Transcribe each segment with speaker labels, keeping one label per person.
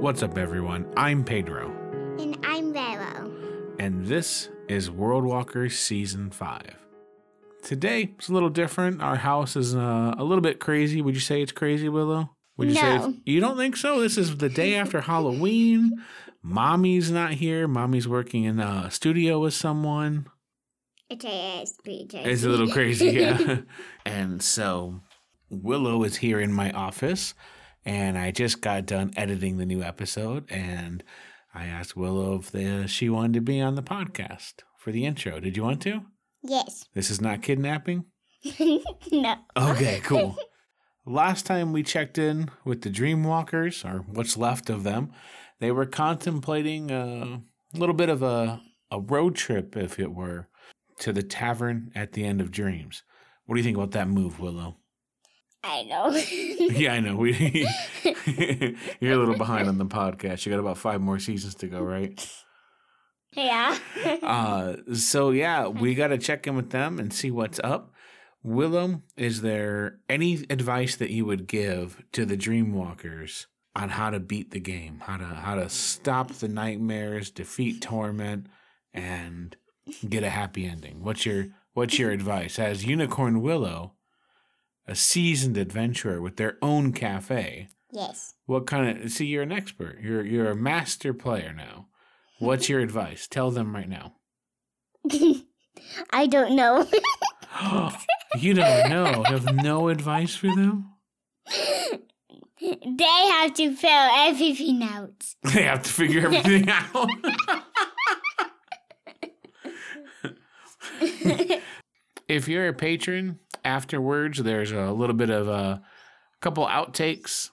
Speaker 1: What's up, everyone? I'm Pedro,
Speaker 2: And I'm Vero.
Speaker 1: and this is World Walkers Season 5. Today, it's a little different. Our house is uh, a little bit crazy. Would you say it's crazy, Willow? Would you say
Speaker 2: No.
Speaker 1: it's- you don't think so? This is the day after Halloween. Mommy's not here. Mommy's working in a studio with someone.
Speaker 2: It's a speed
Speaker 1: It's a little crazy, yeah. and so Willow is here in my office, and I just got done editing the new episode, and I asked Willow if the, she wanted to be on the podcast for the intro. Did you want to?
Speaker 2: yes.
Speaker 1: This is not kidnapping?
Speaker 2: no.
Speaker 1: Okay, cool. Last time we checked in with the Dreamwalkers, or what's left of them, they were contemplating a little bit of a, a road trip, if it were, to the tavern at the end of Dreams. What do you think about that move, Willow?
Speaker 2: I know.
Speaker 1: yeah, I know. We you're a little behind on the podcast. You got about five more seasons to go, right?
Speaker 2: yeah.
Speaker 1: Uh, so yeah, we got to check in with them and see what's up. Willow, is there any advice that you would give to the Dreamwalkers on how to beat the game, how to how to stop the nightmares, defeat torment, and get a happy ending? What's your what's your advice as Unicorn Willow, a seasoned adventurer with their own cafe?
Speaker 2: yes.
Speaker 1: What kind of see you're an expert. You're you're a master player now. What's your advice? Tell them right now.
Speaker 2: I don't know.
Speaker 1: you don't know. You have no advice for them?
Speaker 2: they have to fill everything out.
Speaker 1: They have to figure everything out. If you're a patron, afterwards there's a little bit of a couple outtakes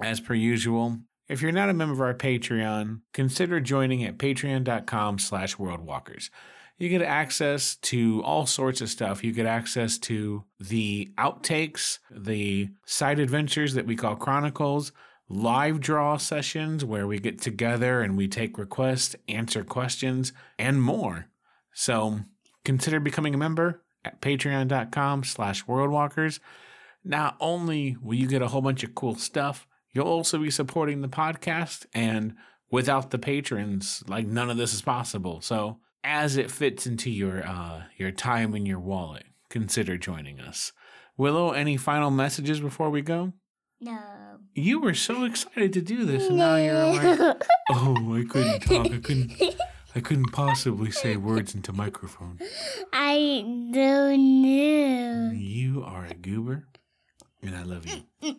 Speaker 1: as per usual. If you're not a member of our Patreon, consider joining at patreon.com slash worldwalkers. You get access to all sorts of stuff. You get access to the outtakes, the side adventures that we call chronicles, live draw sessions where we get together and we take requests, answer questions, and more. So consider becoming a member at patreon.com slash worldwalkers. Not only will you get a whole bunch of cool stuff, you'll also be supporting the podcast. And without the patrons, like none of this is possible. So as it fits into your uh, your time and your wallet, consider joining us. Willow, any final messages before we go?
Speaker 2: no.
Speaker 1: You were so excited to do this, and now you're like, "Oh, I couldn't talk. I couldn't. I couldn't possibly say words into microphone."
Speaker 2: I don't know.
Speaker 1: You are a goober, and I love you.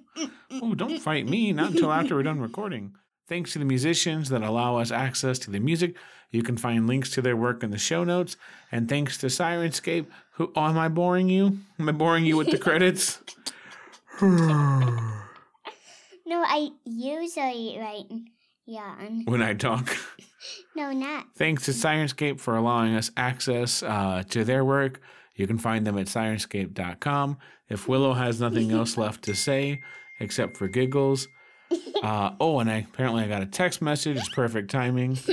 Speaker 1: Oh, don't fight me. Not until after we're done recording. Thanks to the musicians that allow us access to the music. You can find links to their work in the show notes. And thanks to Sirenscape, who oh, am I boring you? Am I boring you with the credits?
Speaker 2: No, I usually write yawn.
Speaker 1: when I talk.
Speaker 2: No, not.
Speaker 1: Thanks to Sirenscape for allowing us access uh, to their work. You can find them at sirenscape.com. If Willow has nothing else left to say except for giggles. Uh, oh, and I apparently I got a text message. It's perfect timing.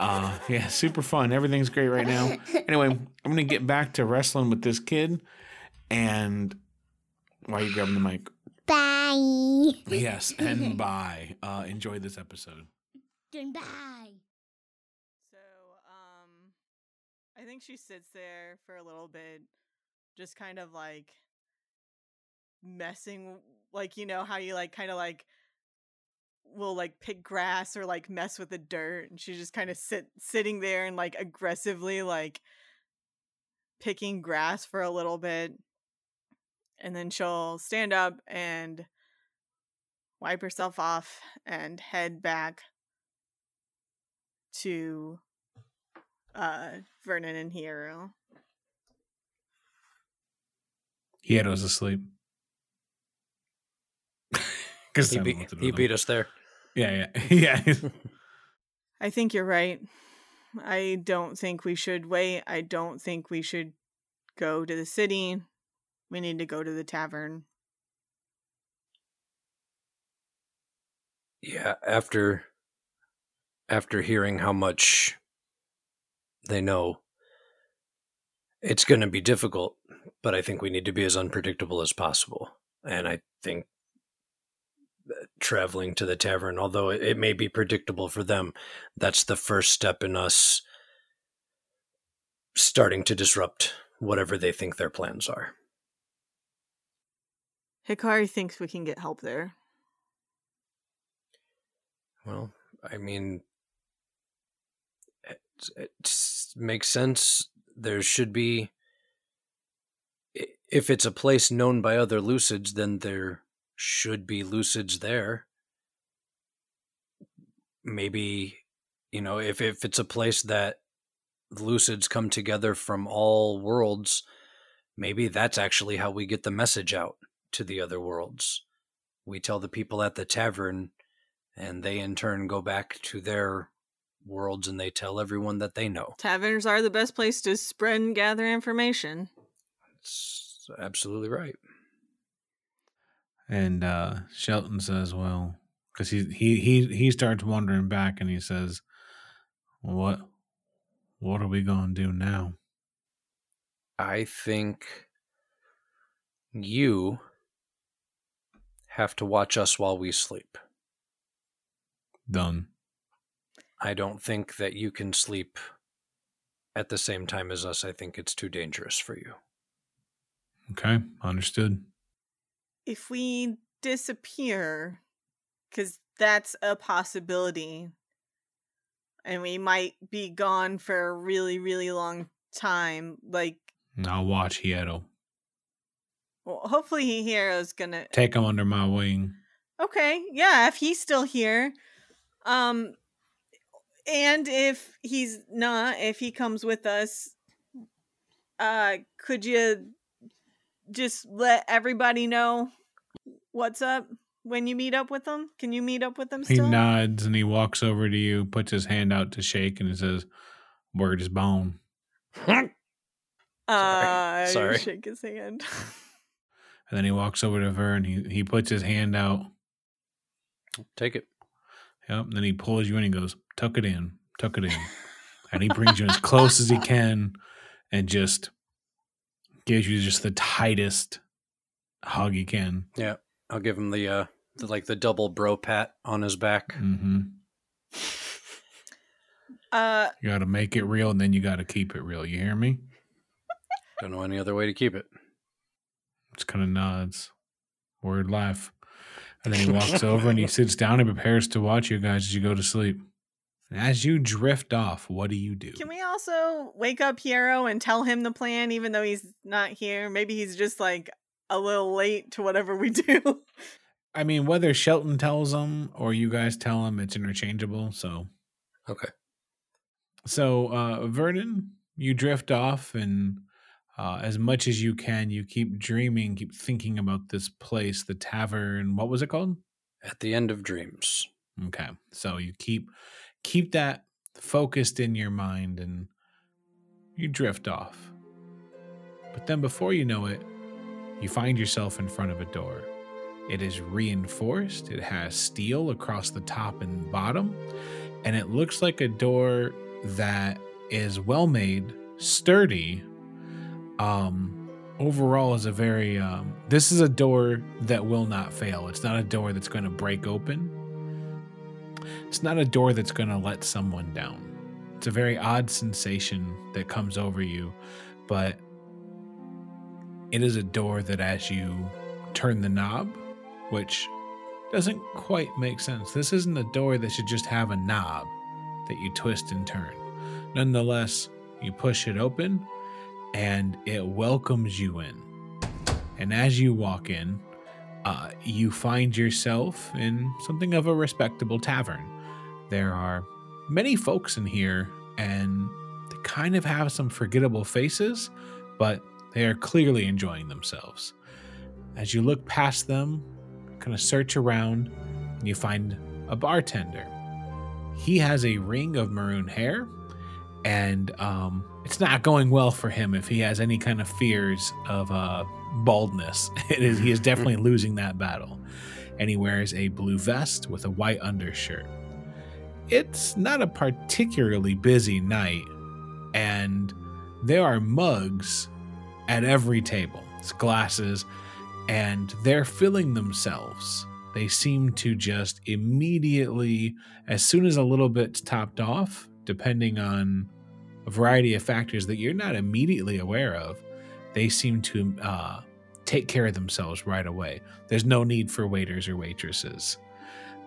Speaker 1: Uh, yeah, super fun. Everything's great right now. Anyway, I'm gonna get back to wrestling with this kid. And why are you grabbing the mic?
Speaker 2: Bye.
Speaker 1: Yes, and bye. Uh, enjoy this episode.
Speaker 2: Goodbye.
Speaker 3: So, um, I think she sits there for a little bit, just kind of like messing, like, you know, how you like kind of like will like pick grass or like mess with the dirt. And she's just kind of sit sitting there and like aggressively like picking grass for a little bit. And then she'll stand up and wipe herself off and head back to uh Vernon and Hero.
Speaker 1: Hiero's asleep. Because
Speaker 4: He, beat, he beat us there.
Speaker 1: Yeah, yeah, yeah.
Speaker 3: I think you're right. I don't think we should wait. I don't think we should go to the city. We need to go to the tavern.
Speaker 4: Yeah, after after hearing how much they know, it's going to be difficult, but I think we need to be as unpredictable as possible. And I think traveling to the tavern, although it, may be predictable for them. That's the first step in us starting to disrupt whatever they think their plans are.
Speaker 3: Hikari thinks we can get help there.
Speaker 4: Well, I mean, it, makes sense. There should be. If it's a place known by other lucids, then there should be lucids there. Maybe, you know, if, if it's a place that lucids come together from all worlds, maybe that's actually how we get the message out to the other worlds. We tell the people at the tavern and they in turn go back to their worlds and they tell everyone that they know.
Speaker 3: Taverns are the best place to spread and gather information.
Speaker 4: It's absolutely right.
Speaker 1: And uh, Shelton says, "Well, because he he he he starts wandering back, and he says, "What, what are we gonna do now?"
Speaker 4: I think you have to watch us while we sleep.
Speaker 1: Done.
Speaker 4: I don't think that you can sleep at the same time as us. I think it's too dangerous for you.
Speaker 1: Okay, understood.
Speaker 3: If we disappear, because that's a possibility, and we might be gone for a really, really long time, like,
Speaker 1: I'll watch Hiedo.
Speaker 3: well, hopefully Hiro's gonna
Speaker 1: Take him under my wing.
Speaker 3: Okay, yeah, if he's still here. Um and if he's not, if he comes with us, uh could you just let everybody know what's up when you meet up with them? Can you meet up with them
Speaker 1: He nods and he walks over to you, puts his hand out to shake, and he says, "Word is bone."
Speaker 3: uh
Speaker 4: Sorry.
Speaker 3: shake his hand.
Speaker 1: And then he walks over to her and he he puts his hand out.
Speaker 4: Take it.
Speaker 1: Yep. And then he pulls you in and goes, tuck it in, tuck it in. and he brings you as close as he can and just gives you just the tightest hug he can.
Speaker 4: Yeah, I'll give him the uh, the, like the double bro pat on his back.
Speaker 1: hmm
Speaker 3: uh
Speaker 1: You got to make it real and then you got to keep it real. You hear me?
Speaker 4: Don't know any other way to keep it.
Speaker 1: Just kind of nods. Word life. And then he walks over and he sits down and prepares to watch you guys as you go to sleep. And as you drift off, what do you do?
Speaker 3: can we also wake up Hero and tell him the plan even though he's not here? Maybe he's just like a little late to whatever we do.
Speaker 1: I mean, whether Shelton tells him or you guys tell him, it's interchangeable. So
Speaker 4: Okay.
Speaker 1: So, uh, Vernon, you drift off, and uh, as much as you can, you keep dreaming, keep thinking about this place, the tavern. What was it called?
Speaker 4: At the end of dreams.
Speaker 1: Okay, so you keep keep that focused in your mind, and you drift off. But then, before you know it, you find yourself in front of a door. It is reinforced. It has steel across the top and bottom, and it looks like a door that is well made, sturdy. Um, overall, is a very. Um, this is a door that will not fail. It's not a door that's going to break open. It's not a door that's going to let someone down. It's a very odd sensation that comes over you, but it is a door that, as you turn the knob, which doesn't quite make sense, this isn't a door that should just have a knob that you twist and turn. Nonetheless, you push it open and it welcomes you in. And as you walk in, uh, you find yourself in something of a respectable tavern. There are many folks in here, and they kind of have some forgettable faces, but they are clearly enjoying themselves. As you look past them, kind of search around, and you find a bartender. He has a ring of maroon hair, and um, it's not going well for him if he has any kind of fears of uh, baldness. It is he is definitely losing that battle, and he wears a blue vest with a white undershirt. It's not a particularly busy night, and there are mugs at every table. It's glasses, and they're filling themselves they seem to just immediately, as soon as a little bit's topped off, depending on a variety of factors that you're not immediately aware of, they seem to uh, take care of themselves right away. There's no need for waiters or waitresses.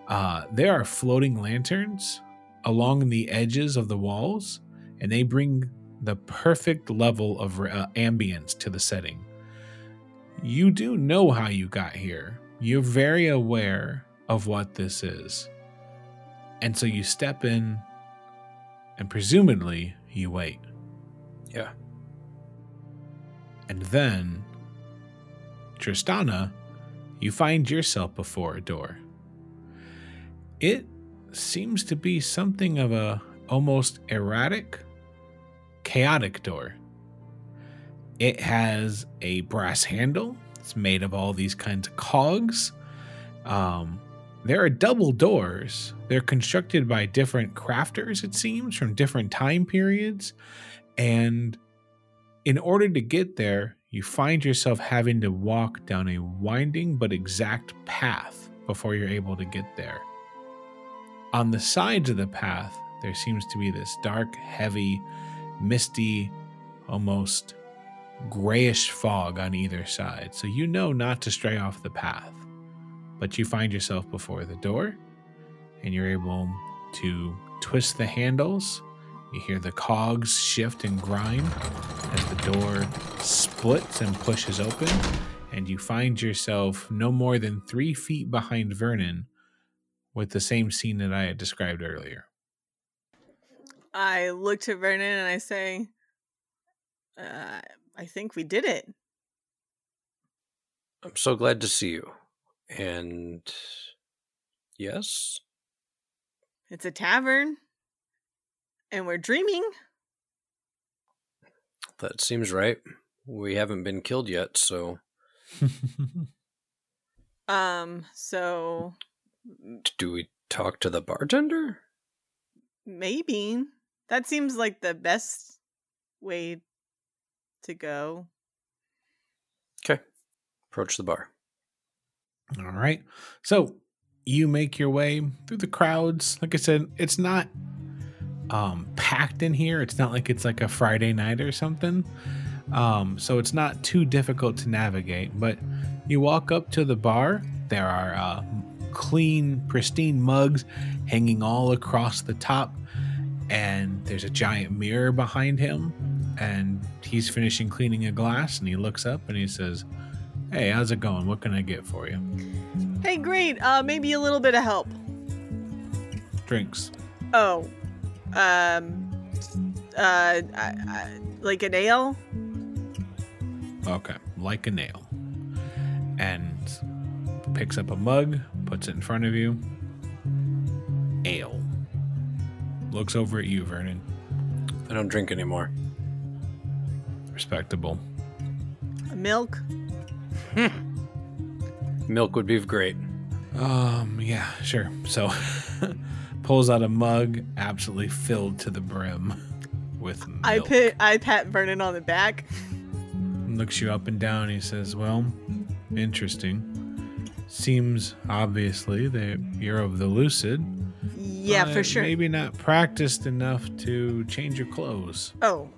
Speaker 1: Uh, there are floating lanterns along the edges of the walls, and they bring the perfect level of uh, ambience to the setting. You do know how you got here. You're very aware of what this is. And so you step in, and presumably you wait.
Speaker 4: Yeah.
Speaker 1: And then, Tristana, you find yourself before a door. It seems to be something of a almost erratic, chaotic door. It has a brass handle. It's made of all these kinds of cogs. Um, there are double doors. They're constructed by different crafters, it seems, from different time periods. And in order to get there, you find yourself having to walk down a winding but exact path before you're able to get there. On the sides of the path, there seems to be this dark, heavy, misty, almost grayish fog on either side, so you know not to stray off the path. But you find yourself before the door, and you're able to twist the handles. You hear the cogs shift and grind as the door splits and pushes open, and you find yourself no more than three feet behind Vernon with the same scene that I had described earlier.
Speaker 3: I look to Vernon and I say, uh, I think we did it.
Speaker 4: I'm so glad to see you. And yes,
Speaker 3: It's a tavern. And we're dreaming.
Speaker 4: that seems right. We haven't been killed yet, so
Speaker 3: Um, so
Speaker 4: do we talk to the bartender?
Speaker 3: maybe that seems like the best way to go.
Speaker 4: Okay. Approach the bar.
Speaker 1: All right. So you make your way through the crowds. Like I said, it's not um, packed in here. It's not like it's like a Friday night or something. Um, so it's not too difficult to navigate. But you walk up to the bar. There are uh, clean, pristine mugs hanging all across the top. And there's a giant mirror behind him. And he's finishing cleaning a glass. And he looks up and he says, Hey, how's it going? What can I get for you?
Speaker 3: Hey, great. Uh, maybe a little bit of help.
Speaker 1: Drinks.
Speaker 3: Oh, um, uh, I, I, like an ale.
Speaker 1: Okay, like a nail. And picks up a mug, puts it in front of you. Ale. Looks over at you, Vernon.
Speaker 4: I don't drink anymore.
Speaker 1: Respectable.
Speaker 3: Milk.
Speaker 4: Milk would be great.
Speaker 1: Um, yeah, sure. So pulls out a mug absolutely filled to the brim with milk.
Speaker 3: I pit. I pat Vernon on the back.
Speaker 1: Looks you up and down. He says, Well, interesting. Seems obviously that you're of the lucid.
Speaker 3: Yeah, for sure.
Speaker 1: Maybe not practiced enough to change your clothes.
Speaker 3: Oh,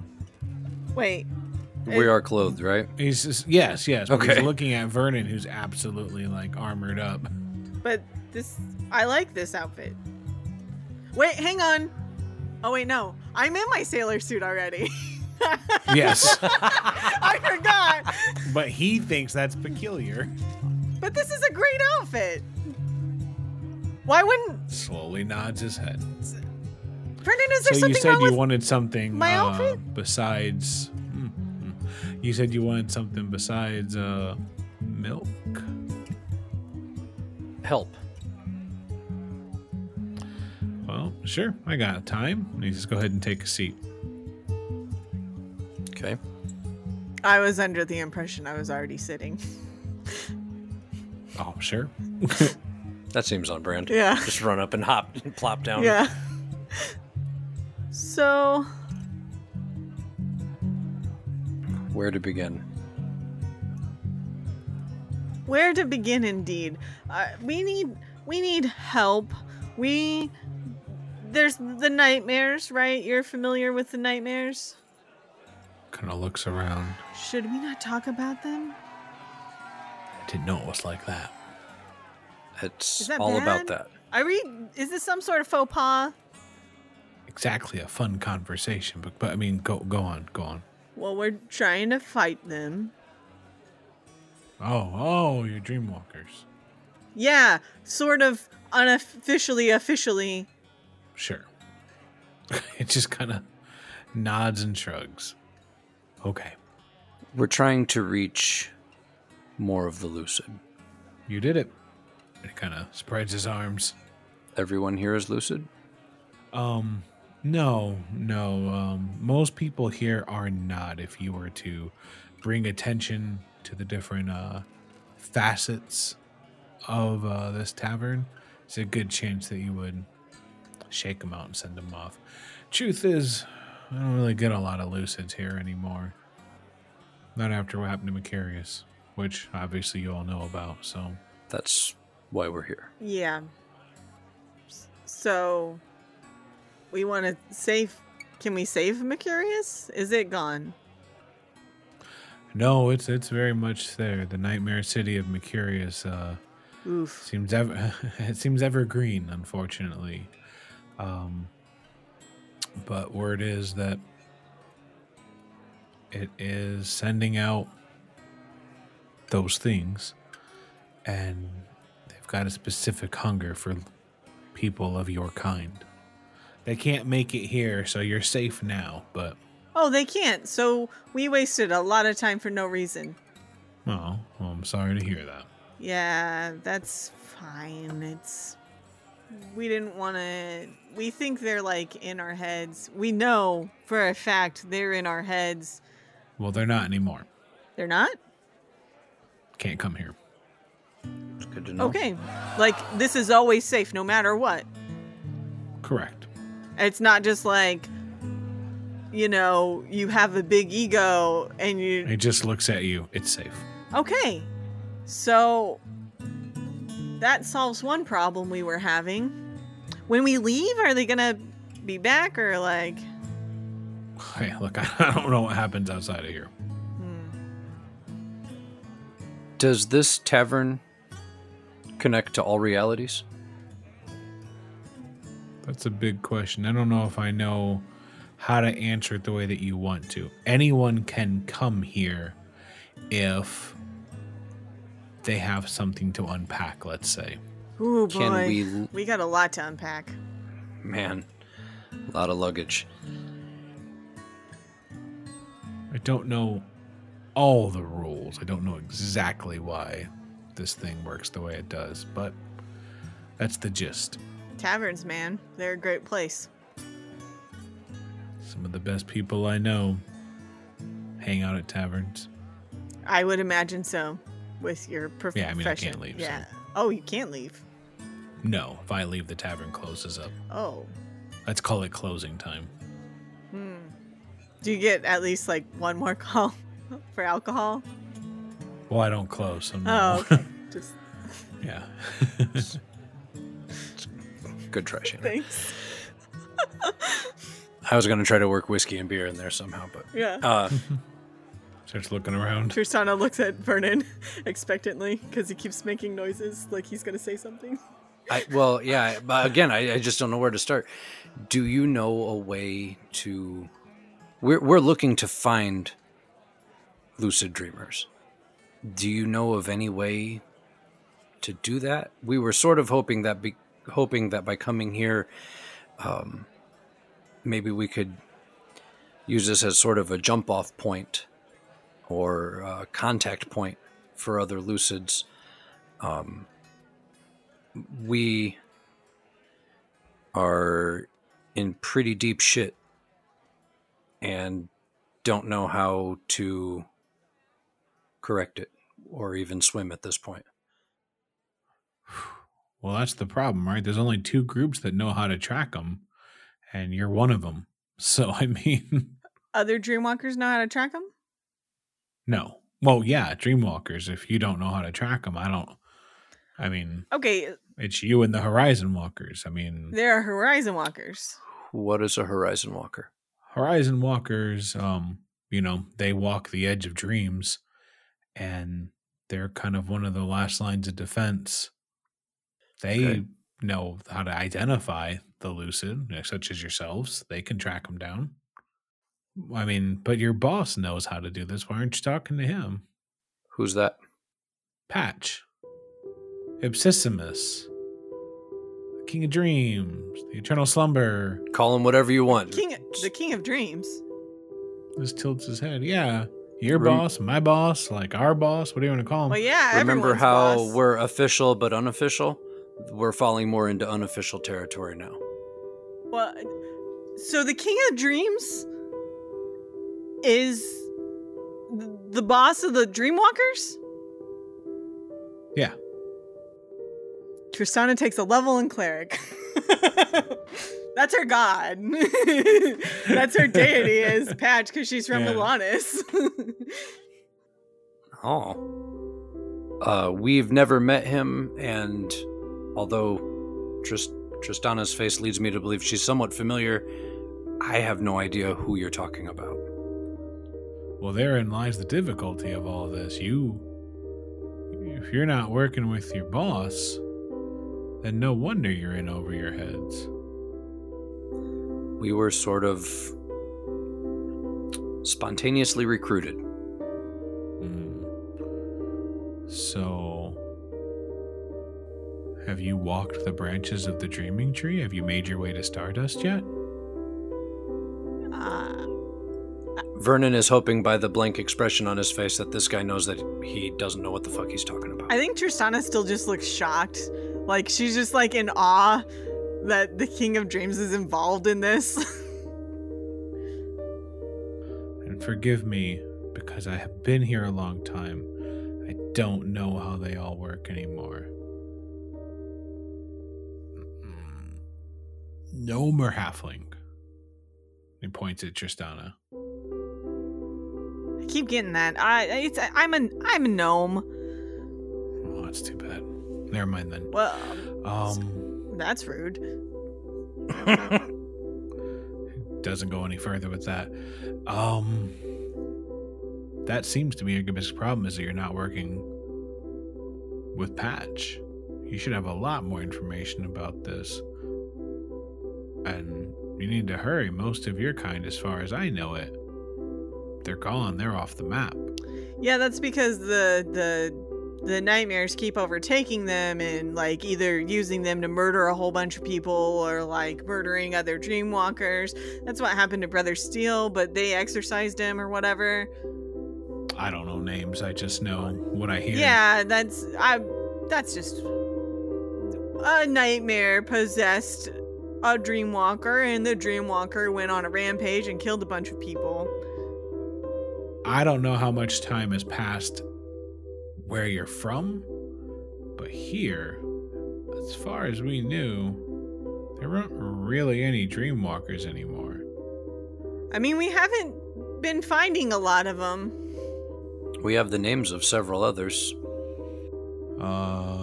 Speaker 3: wait.
Speaker 4: We are clothed, right?
Speaker 1: He's just, yes, yes.
Speaker 4: Okay.
Speaker 1: He's looking at Vernon, who's absolutely like armored up.
Speaker 3: But this, I like this outfit. Wait, hang on. Oh wait, no, I'm in my sailor suit already.
Speaker 1: Yes,
Speaker 3: I forgot.
Speaker 1: but he thinks that's peculiar.
Speaker 3: But this is a great outfit. Why wouldn't
Speaker 1: Slowly nods his head.
Speaker 3: Brendan? Is there
Speaker 1: So you
Speaker 3: something
Speaker 1: said
Speaker 3: wrong
Speaker 1: you
Speaker 3: with?
Speaker 1: wanted something
Speaker 3: my
Speaker 1: uh,
Speaker 3: outfit?
Speaker 1: besides. You said you wanted something besides uh, milk.
Speaker 4: Help.
Speaker 1: Well, sure, I got time. And he says, "Go ahead and take a seat."
Speaker 4: Okay.
Speaker 3: I was under the impression I was already sitting.
Speaker 1: Oh, sure.
Speaker 4: That seems on brand.
Speaker 3: Yeah.
Speaker 4: Just run up and hop and plop down.
Speaker 3: Yeah. So
Speaker 4: Where to begin?
Speaker 3: where to begin indeed uh, we need we need help we there's the nightmares right you're familiar with the nightmares
Speaker 1: Kind of looks around.
Speaker 3: should we not talk about them
Speaker 1: I didn't know it was like that.
Speaker 4: It's
Speaker 3: Is that
Speaker 4: all about that.
Speaker 3: I read. is this some sort of faux pas
Speaker 1: Exactly a fun conversation, but but I mean, go go on, go on.
Speaker 3: Well we're trying to fight them
Speaker 1: Oh, oh, you're dreamwalkers.
Speaker 3: yeah sort of unofficially officially
Speaker 1: Sure. it just kind of nods and shrugs. Okay,
Speaker 4: We're trying to reach more of the lucid.
Speaker 1: you did it. It kind of spreads his arms.
Speaker 4: Everyone here is lucid?
Speaker 1: Um, no, no. Um, most people here are not. If you were to bring attention to the different uh, facets of uh, this tavern, it's a good chance that you would shake them out and send them off. Truth is, I don't really get a lot of lucids here anymore. Not after what happened to Macarius, which obviously you all know about. So
Speaker 4: That's why we're here.
Speaker 3: Yeah. So we want to save can we save Mercurius? Is it gone?
Speaker 1: no, it's it's very much there. The nightmare city of Macarius. Uh,
Speaker 3: Oof.
Speaker 1: seems ever it seems evergreen unfortunately um but word is that it is sending out those things and they've got a specific hunger for people of your kind they can't make it here so you're safe now but
Speaker 3: Oh, they can't. So we wasted a lot of time for no reason.
Speaker 1: oh well, i'm sorry to hear that
Speaker 3: Yeah, that's fine. It's we didn't want to we think they're like in our heads. We know for a fact they're in our heads.
Speaker 1: well they're not anymore
Speaker 3: They're not?
Speaker 1: can't come here
Speaker 4: good to know.
Speaker 3: Okay. Like this is always safe no matter what.
Speaker 1: correct
Speaker 3: It's not just like, you know, you have a big ego and you.
Speaker 1: it just looks at you it's safe
Speaker 3: Okay. So that solves one problem we were having. When we leave, are they going to be back or like.
Speaker 1: Hey, look, I don't know what happens outside of here.
Speaker 3: Hmm.
Speaker 4: Does this tavern connect to all realities?
Speaker 1: That's a big question. I don't know if I know how to answer it the way that you want to. Anyone can come here if they have something to unpack, let's say.
Speaker 3: Ooh, boy.
Speaker 4: Can
Speaker 3: we...
Speaker 4: we-
Speaker 3: got a lot to unpack.
Speaker 4: Man, a lot of luggage.
Speaker 1: I don't know all the rules. I don't know exactly why this thing works the way it does, but that's the gist.
Speaker 3: Taverns, man. They're a great place.
Speaker 1: Some of the best people I know hang out at taverns.
Speaker 3: I would imagine so with your profession.
Speaker 1: Yeah, I mean, I can't leave, so-
Speaker 3: Yeah. Oh, you can't leave.
Speaker 1: No, if I leave, the tavern closes up.
Speaker 3: Oh.
Speaker 1: Let's call it closing time.
Speaker 3: Hmm. Do you get at least like one more call for alcohol?
Speaker 1: Well, I don't close. So no.
Speaker 3: Oh, okay. Just
Speaker 1: yeah.
Speaker 4: Good try, Shannon.
Speaker 3: thanks.
Speaker 4: I was going to try to work whiskey and beer in there somehow, but
Speaker 3: Yeah.
Speaker 4: uh,
Speaker 1: Starts looking around.
Speaker 3: Tristana looks at Vernon expectantly because he keeps making noises like he's going to say something.
Speaker 4: I well, yeah, but again, I, I just don't know where to start. Do you know a way to? We're we're looking to find lucid dreamers. Do you know of any way to do that? We were sort of hoping that be, hoping that by coming here, um, maybe we could use this as sort of a jump off point or a contact point for other lucids. Um, we are in pretty deep shit and don't know how to correct it or even swim at this point.
Speaker 1: Well, that's the problem, right? There's only two groups that know how to track them, and you're one of them. So, I mean,
Speaker 3: Other Dreamwalkers know how to track them?
Speaker 1: no, Well, yeah, Dreamwalkers. If you don't know how to track them, I don't. I mean,
Speaker 3: Okay,
Speaker 1: it's you and the Horizon Walkers. I mean,
Speaker 3: there are Horizon Walkers.
Speaker 4: What is a Horizon Walker?
Speaker 1: Horizon Walkers, um, you know, they walk the edge of dreams and they're kind of one of the last lines of defense. They
Speaker 4: Okay.
Speaker 1: know how to identify the lucid, eh, such as yourselves. They can track them down. I mean, but your boss knows how to do this. Why aren't you talking to him?
Speaker 4: Who's that?
Speaker 1: Patch, Ipsissimus, King of Dreams, the Eternal Slumber.
Speaker 4: Call him whatever you want.
Speaker 3: King, the King of Dreams.
Speaker 1: This tilts his head. Yeah, your
Speaker 4: Rem-
Speaker 1: boss, my boss, like our boss. What do you want to call him?
Speaker 3: Well, yeah.
Speaker 4: Remember how
Speaker 3: boss.
Speaker 4: we're official but unofficial? We're falling more into unofficial territory now.
Speaker 3: Well, so the King of Dreams is the boss of the Dreamwalkers.
Speaker 1: Yeah.
Speaker 3: Tristana takes a level in cleric. That's her god. That's her deity is Patch because she's from
Speaker 1: Yeah.
Speaker 3: Milanis.
Speaker 4: Oh. Uh, we've never met him, and although Trist- Tristana's face leads me to believe she's somewhat familiar, I have no idea who you're talking about.
Speaker 1: Well, therein lies the difficulty of all this. You, if you're not working with your boss, then no wonder you're in over your heads.
Speaker 4: We were sort of spontaneously recruited.
Speaker 1: Hmm. So, have you walked the branches of the dreaming tree? Have you made your way to Stardust yet?
Speaker 3: uh,
Speaker 4: Vernon is hoping by the blank expression on his face that this guy knows that he doesn't know what the fuck he's talking about.
Speaker 3: I think Tristana still just looks shocked. Like she's just like in awe that the King of Dreams is involved in this.
Speaker 1: And forgive me because I have been here a long time. I don't know how they all work anymore. Gnome or halfling? He points at Tristana.
Speaker 3: I keep getting that. I it's I'm a I'm a gnome.
Speaker 1: Oh, that's too bad. Never mind then.
Speaker 3: Well,
Speaker 1: Um,
Speaker 3: that's rude.
Speaker 1: doesn't go any further with that. Um, that seems to be your biggest problem is that you're not working with Patch. You should have a lot more information about this. And you need to hurry. Most of your kind, as far as I know it, they're gone. They're off the map.
Speaker 3: Yeah, that's because the the the nightmares keep overtaking them and like either using them to murder a whole bunch of people or like murdering other dreamwalkers. That's what happened to Brother Steel, but they exorcised him or whatever.
Speaker 1: I don't know names. I just know what I hear.
Speaker 3: Yeah, that's I that's just a nightmare possessed a dreamwalker and the dreamwalker went on a rampage and killed a bunch of people.
Speaker 1: I don't know how much time has passed where you're from, but here, as far as we knew, there weren't really any dreamwalkers anymore.
Speaker 3: I mean, we haven't been finding a lot of them.
Speaker 4: we have the names of several others.
Speaker 1: Um,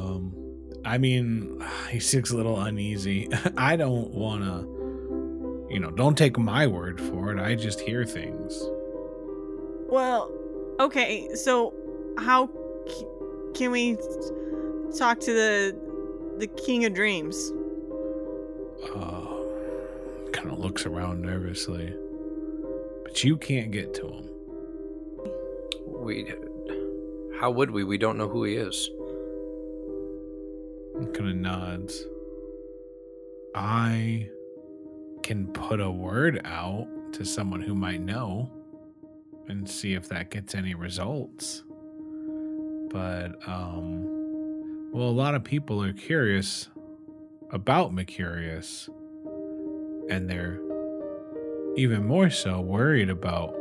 Speaker 1: I mean, he seems a little uneasy. I don't want to, you know, don't take my word for it. I just hear things.
Speaker 3: Well, okay, so how c- can we talk to the the King of Dreams?
Speaker 1: Uh, kind of looks around nervously, but you can't get to him.
Speaker 4: We. How would we? We don't know who he is.
Speaker 1: Kind of nods. I can put a word out to someone who might know and see if that gets any results. But, um, well, a lot of people are curious about Mercurius, and they're even more so worried about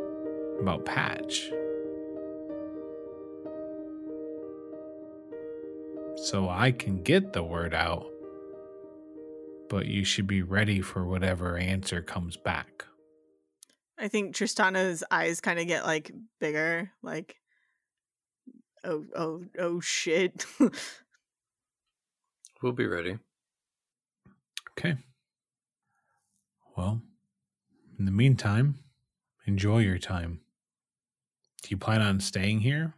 Speaker 1: about Patch. So I can get the word out. But you should be ready for whatever answer comes back.
Speaker 3: I think Tristana's eyes kind of get like bigger, like oh oh oh shit.
Speaker 4: We'll be ready.
Speaker 1: Okay. Well, in the meantime, enjoy your time. Do you plan on staying here?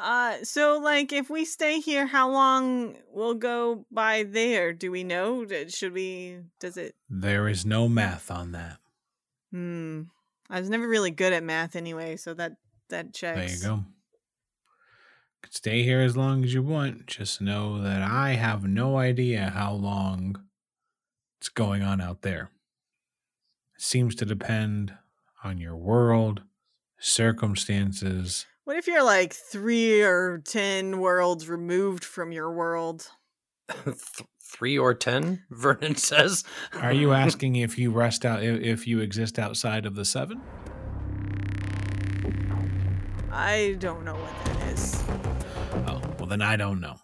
Speaker 3: Uh so like if we stay here how long will go by there? Do we know? Should we does it
Speaker 1: There is no math on that.
Speaker 3: Hmm. I was never really good at math anyway, so that that checks.
Speaker 1: There you go. Could stay here as long as you want. Just know that I have no idea how long it's going on out there. It seems to depend on your world, circumstances.
Speaker 3: What if you're like three or ten worlds removed from your world?
Speaker 4: Th- Three or ten, Vernon says.
Speaker 1: Are you asking if you rest out if, if you exist outside of the seven?
Speaker 3: I don't know what that is.
Speaker 1: Oh, well then I don't know.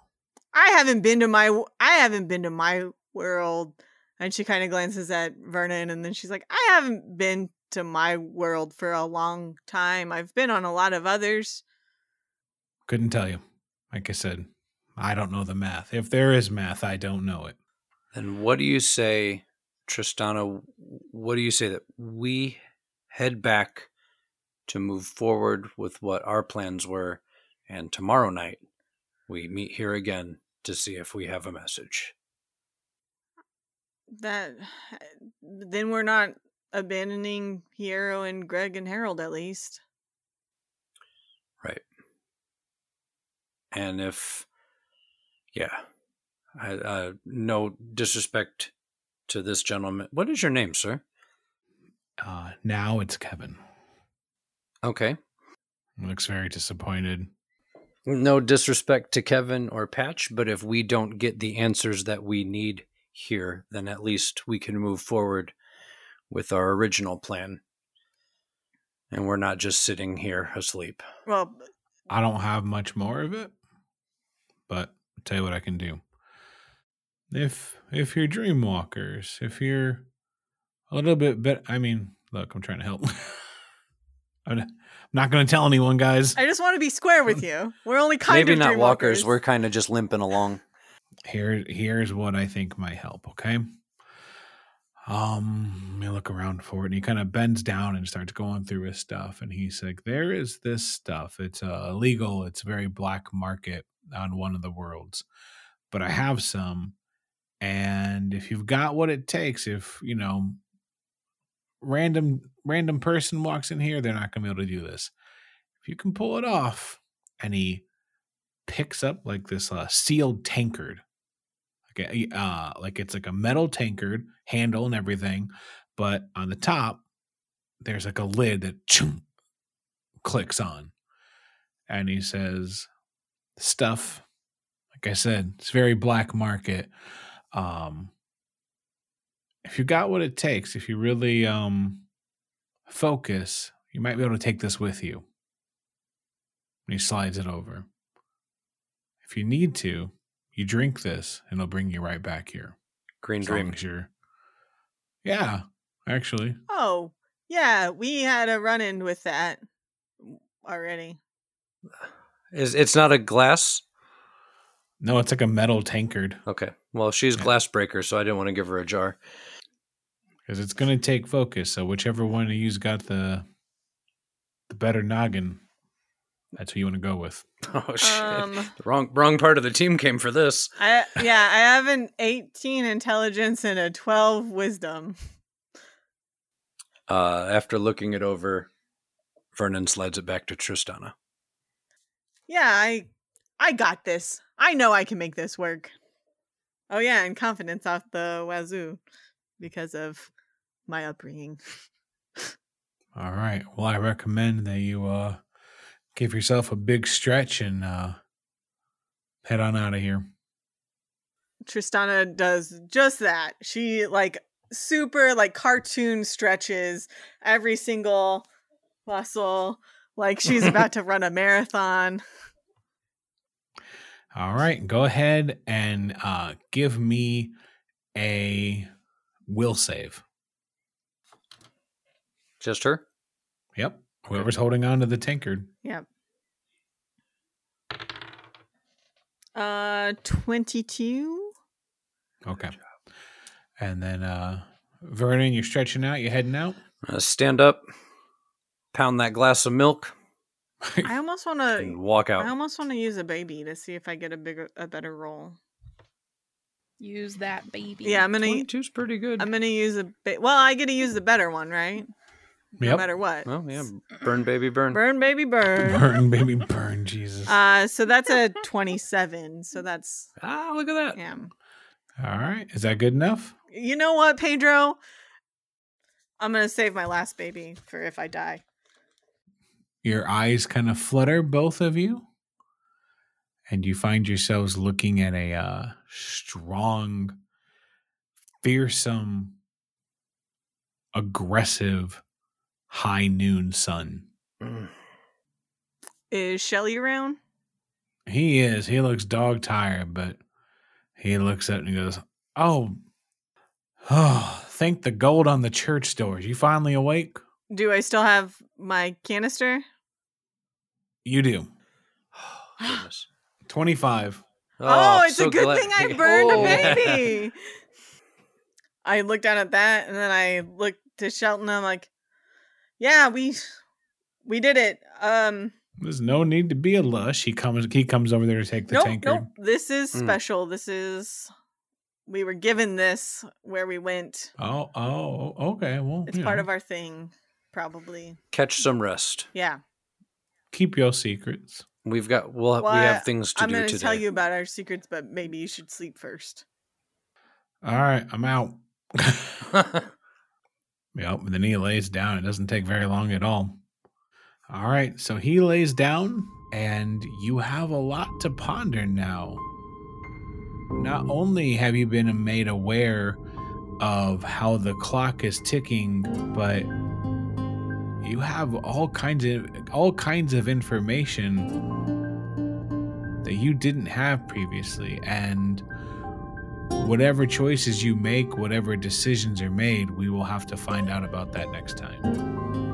Speaker 3: I haven't been to my I haven't been to my world. And she kind of glances at Vernon and then she's like, I haven't been to my world for a long time. I've been on a lot of others.
Speaker 1: Couldn't tell you. Like I said, I don't know the math. If there is math, I don't know it.
Speaker 4: Then what do you say, Tristana? What do you say that we head back to move forward with what our plans were, and tomorrow night we meet here again to see if we have a message?
Speaker 3: That then we're not abandoning Hero and Greg and Harold at least.
Speaker 4: Right. And if, yeah, I, uh, no disrespect to this gentleman. What is your name, sir?
Speaker 1: Uh, now it's Kevin.
Speaker 4: Okay.
Speaker 1: Looks very disappointed.
Speaker 4: No disrespect to Kevin or Patch, but if we don't get the answers that we need here, then at least we can move forward with our original plan. And we're not just sitting here asleep.
Speaker 3: Well,
Speaker 1: I don't have much more of it, but I'll tell you what I can do. If if you're dreamwalkers, if you're a little bit bit, I mean, look, I'm trying to help. I'm not- going to tell anyone, guys.
Speaker 3: I just want to be square with you. We're only kind of
Speaker 4: Maybe
Speaker 3: of
Speaker 4: not walkers.
Speaker 3: dreamwalkers.
Speaker 4: We're kind of just limping along.
Speaker 1: Here, here's what I think might help. Okay. Um, me look around for it. And he kind of bends down and starts going through his stuff. And he's like, "There is this stuff. It's uh, illegal. It's very black market on one of the worlds, but I have some. And if you've got what it takes, if you know, random random person walks in here, they're not to be able to do this. If you can pull it off." And he picks up like this uh, sealed tankard uh like it's like a metal tankard handle and everything but on the top there's like a lid that choom, clicks on. And he says stuff like i said it's very black market um if you got what it takes if you really um focus you might be able to take this with you. And he slides it over. If you need to, you drink this and it'll bring you right back here.
Speaker 4: Green
Speaker 1: As
Speaker 4: Dream.
Speaker 1: as you're- Yeah, actually.
Speaker 3: Oh, yeah, we had a run in with that already.
Speaker 4: Is it's not a glass?
Speaker 1: No, it's like a metal tankard
Speaker 4: Okay. Well, she's
Speaker 1: Yeah.
Speaker 4: glass breaker, so I didn't want to give her a jar.
Speaker 1: because it's going to take focus. So whichever one of you's got the the better noggin, that's who you want to go with.
Speaker 4: Oh shit!
Speaker 3: Um,
Speaker 4: the wrong wrong part of the team came for this.
Speaker 3: I yeah, I have an 18 intelligence and a 12 wisdom.
Speaker 4: Uh, after looking it over, Vernon slides it back to Tristana.
Speaker 3: Yeah, I I got this. I know I can make this work. Oh yeah, and confidence off the wazoo because of my upbringing.
Speaker 1: All right. Well, I recommend that you uh give yourself a big stretch and uh head on out of here.
Speaker 3: Tristana does just that. She like super like cartoon stretches every single muscle like she's about to run a marathon.
Speaker 1: All right, go ahead and uh, give me a will save.
Speaker 4: Just her?
Speaker 1: Yep. Whoever's holding on to the tankard.
Speaker 3: Yep. Uh, 22.
Speaker 1: Okay. And then uh Vernon, you're stretching out, You're heading out?
Speaker 4: Uh, stand up, pound that glass of milk,
Speaker 3: I almost want to.
Speaker 4: walk out.
Speaker 3: I almost want to use a baby to see if I get a bigger, a better roll.
Speaker 5: Use that baby.
Speaker 3: Yeah, I'm gonna.
Speaker 4: 22's pretty good.
Speaker 3: I'm gonna use a. Ba- well, I get to use the better one, right? No
Speaker 1: Yep.
Speaker 3: matter what.
Speaker 4: well, yeah, burn, baby, burn.
Speaker 3: Burn, baby, burn.
Speaker 1: Burn, baby, burn, Jesus.
Speaker 3: Uh, so that's a 27. So that's
Speaker 4: Ah, look at that.
Speaker 3: yeah.
Speaker 1: All right. Is that good enough?
Speaker 3: You know what, Pedro? I'm gonna save my last baby for if I die.
Speaker 1: Your eyes kind of flutter, both of you, and you find yourselves looking at a uh, strong, fearsome, aggressive high noon sun.
Speaker 4: Mm.
Speaker 3: Is Shelly around?
Speaker 1: He is. He looks dog tired, but he looks up and he goes, "Oh, oh, thank the gold on the church doors. You finally awake?
Speaker 3: Do I still have my canister?
Speaker 1: You do.
Speaker 4: Goodness.
Speaker 1: Twenty-five.
Speaker 3: Oh, it's
Speaker 4: so
Speaker 3: a good
Speaker 4: glad-
Speaker 3: thing I burned
Speaker 4: Oh.
Speaker 3: a baby. I looked down at that and then I looked to Shelton. And I'm like, yeah, we we did it. Um,
Speaker 1: There's no need to be a lush. He comes. He comes over there to take the
Speaker 3: nope,
Speaker 1: tankard.
Speaker 3: nope. This is
Speaker 4: Mm.
Speaker 3: special. This is we were given this where we went.
Speaker 1: Oh, oh, okay. Well,
Speaker 3: It's part
Speaker 1: know,
Speaker 3: of our thing, probably.
Speaker 4: Catch some rest.
Speaker 3: Yeah.
Speaker 1: keep your secrets.
Speaker 4: We've got we'll
Speaker 3: Well,
Speaker 4: we have things to
Speaker 3: I'm
Speaker 4: do
Speaker 3: gonna
Speaker 4: today.
Speaker 3: tell you about our secrets, but maybe you should sleep first.
Speaker 1: All right, I'm out. Yep. And then he lays down. It doesn't take very long at all. All right. So he lays down, and you have a lot to ponder now. Not only have you been made aware of how the clock is ticking, but you have all kinds of all kinds of information that you didn't have previously and whatever choices you make, whatever decisions are made, we will have to find out about that next time.